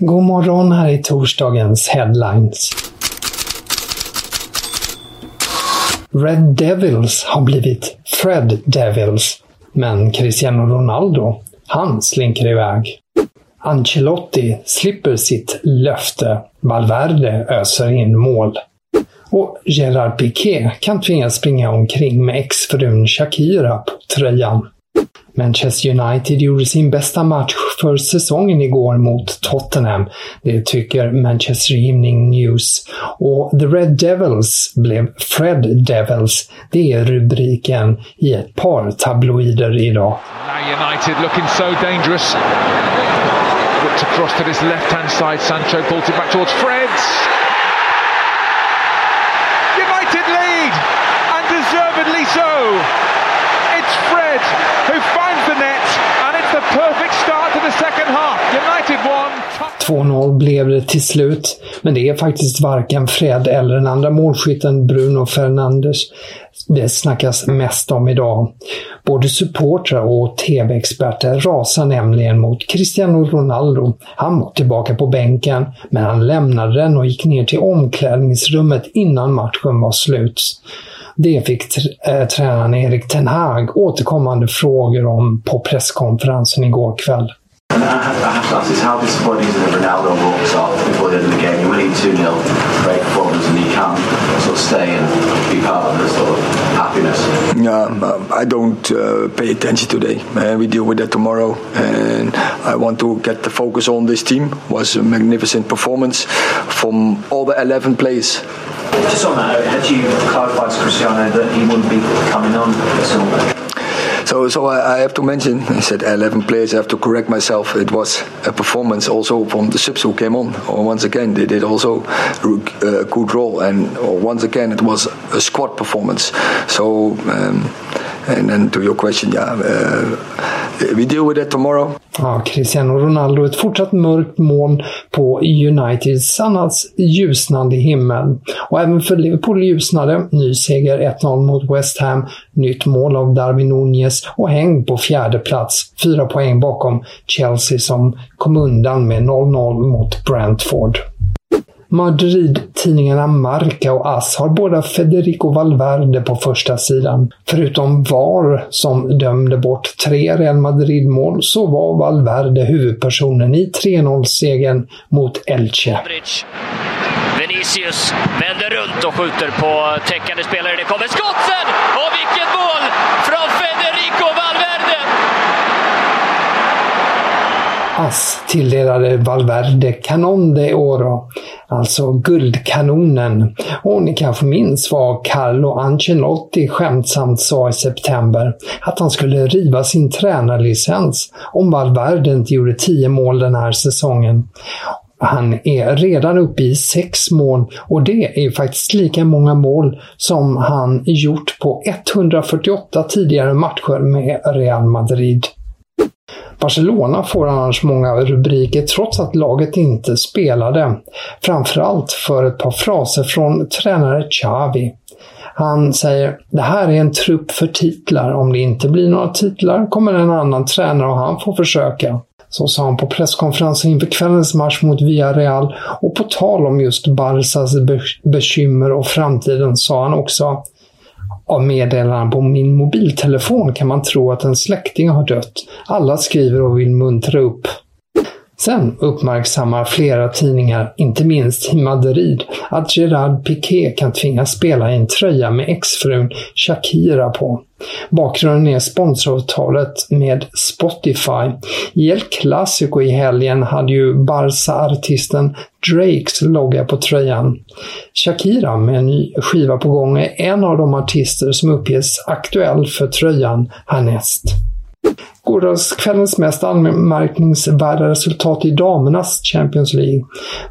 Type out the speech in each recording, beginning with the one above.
God morgon här i torsdagens headlines. Red Devils har blivit Fred Devils, men Cristiano Ronaldo, han slinker iväg. Ancelotti slipper sitt löfte. Valverde öser in mål. Och Gerard Piqué kan tvingas springa omkring med exfrun Shakira på tröjan. Manchester United gjorde sin bästa match för säsongen igår mot Tottenham. Det tycker Manchester Evening News. Och The Red Devils blev Fred Devils. Det är rubriken i ett par tabloider idag. Now United looking so dangerous. Looked across to this left-hand side. Sancho bolted back towards Fred. United lead, and deservedly so. It's Fred who finds the net, and it's the perfect start to the second half. United won. 2-0 blev det till slut, men det är faktiskt varken Fred eller den andra målskytten Bruno Fernandes det snackas mest om idag. Både supportrar och tv-experter rasar nämligen mot Cristiano Ronaldo. Han var tillbaka på bänken, men han lämnade den och gick ner till omklädningsrummet innan matchen var slut. Det fick tr- äh, tränaren Erik Ten Hag återkommande frågor om på presskonferensen igår kväll. And I have, I have to ask this, how disappointing is it that Ronaldo walks off before the end of the game? You're winning 2 0, great performance, and you can't sort of stay and be part of the sort of happiness. Um, um, I don't uh, pay attention today. Uh, we deal with that tomorrow, and I want to get the focus on this team. was a magnificent performance from all the 11 players. Just on that, had you clarified to Cristiano that he wouldn't be coming on at all? So, so I, I have to mention. I said 11 players. I have to correct myself. It was a performance also from the subs who came on. Once again, they did also a good role, and once again, it was a squad performance. So, um, and then to your question, yeah, uh, we deal with that tomorrow. Ja, Cristiano Ronaldo, ett fortsatt mörkt moln på Uniteds annars ljusnande himmel. Och även för Liverpool ljusnade. Ny seger 1-0 mot West Ham, nytt mål av Darwin Nunez och häng på fjärde plats. Fyra poäng bakom Chelsea som kom undan med 0-0 mot Brentford. Madrid-tidningarna Marca och AS har båda Federico Valverde på första sidan. Förutom VAR, som dömde bort tre Real Madrid-mål, så var Valverde huvudpersonen i 3-0-segern mot Elche. Vinicius vänder runt och skjuter på täckande spelare. Det kommer skotten! Och vilket mål från Federico Valverde! AS tilldelade Valverde Canon de Oro, alltså Guldkanonen. Och ni kanske minns vad Carlo Ancelotti skämtsamt sa i september, att han skulle riva sin tränarlicens om Valverde inte gjorde 10 mål den här säsongen. Han är redan uppe i sex mål och det är faktiskt lika många mål som han gjort på 148 tidigare matcher med Real Madrid. Barcelona får annars många rubriker trots att laget inte spelade. Framförallt för ett par fraser från tränare Xavi. Han säger “Det här är en trupp för titlar. Om det inte blir några titlar kommer en annan tränare och han får försöka.” Så sa han på presskonferensen inför kvällens match mot Villarreal och på tal om just Barsas bekymmer och framtiden sa han också av meddelanden på min mobiltelefon kan man tro att en släkting har dött. Alla skriver och vill muntra upp. Sen uppmärksammar flera tidningar, inte minst i Madrid, att Gerard Piqué kan tvingas spela i en tröja med exfrun Shakira på. Bakgrunden är sponsoravtalet med Spotify. I El Clasico i helgen hade ju Barca-artisten Drakes logga på tröjan. Shakira med en ny skiva på gång är en av de artister som uppges aktuell för tröjan härnäst. Gårdagskvällens mest anmärkningsvärda resultat i damernas Champions League.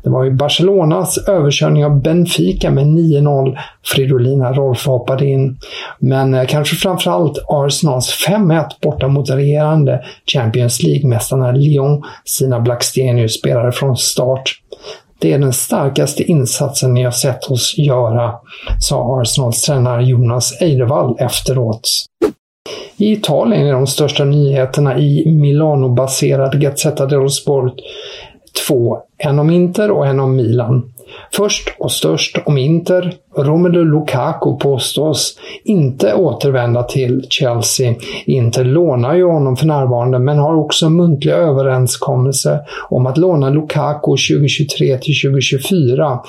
Det var ju Barcelonas överkörning av Benfica med 9-0. Fridolina Rolf hoppade in. Men eh, kanske framförallt Arsenals 5-1 borta mot regerande Champions League-mästarna Lyon. Sina Blackstenius spelare från start. Det är den starkaste insatsen ni har sett oss göra, sa Arsenals tränare Jonas Eidevall efteråt. I Italien är de största nyheterna i Milano-baserade Gazzetta dello Sport två. En om Inter och en om Milan. Först och störst om Inter. Romelu Lukaku påstås inte återvända till Chelsea. Inter lånar ju honom för närvarande men har också en muntlig överenskommelse om att låna Lukaku 2023 till 2024.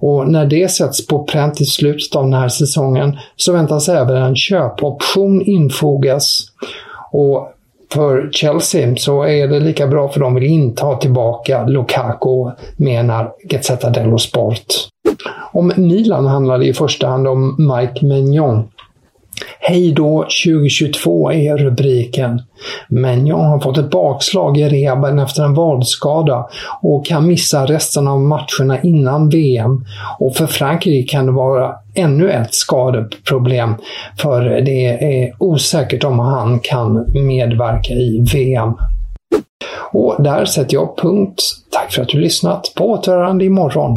Och när det sätts på pränt i slutet av den här säsongen så väntas även en köpoption infogas. Och för Chelsea så är det lika bra för de vill inte ha tillbaka Lukaku, menar Gazzetta dello Sport. Om Milan handlar det i första hand om Mike Maignan. Hej då 2022 är rubriken. Men jag har fått ett bakslag i rehaben efter en vadskada och kan missa resten av matcherna innan VM. Och för Frankrike kan det vara ännu ett skadeproblem för det är osäkert om han kan medverka i VM. Och där sätter jag punkt. Tack för att du lyssnat. På återhörande imorgon.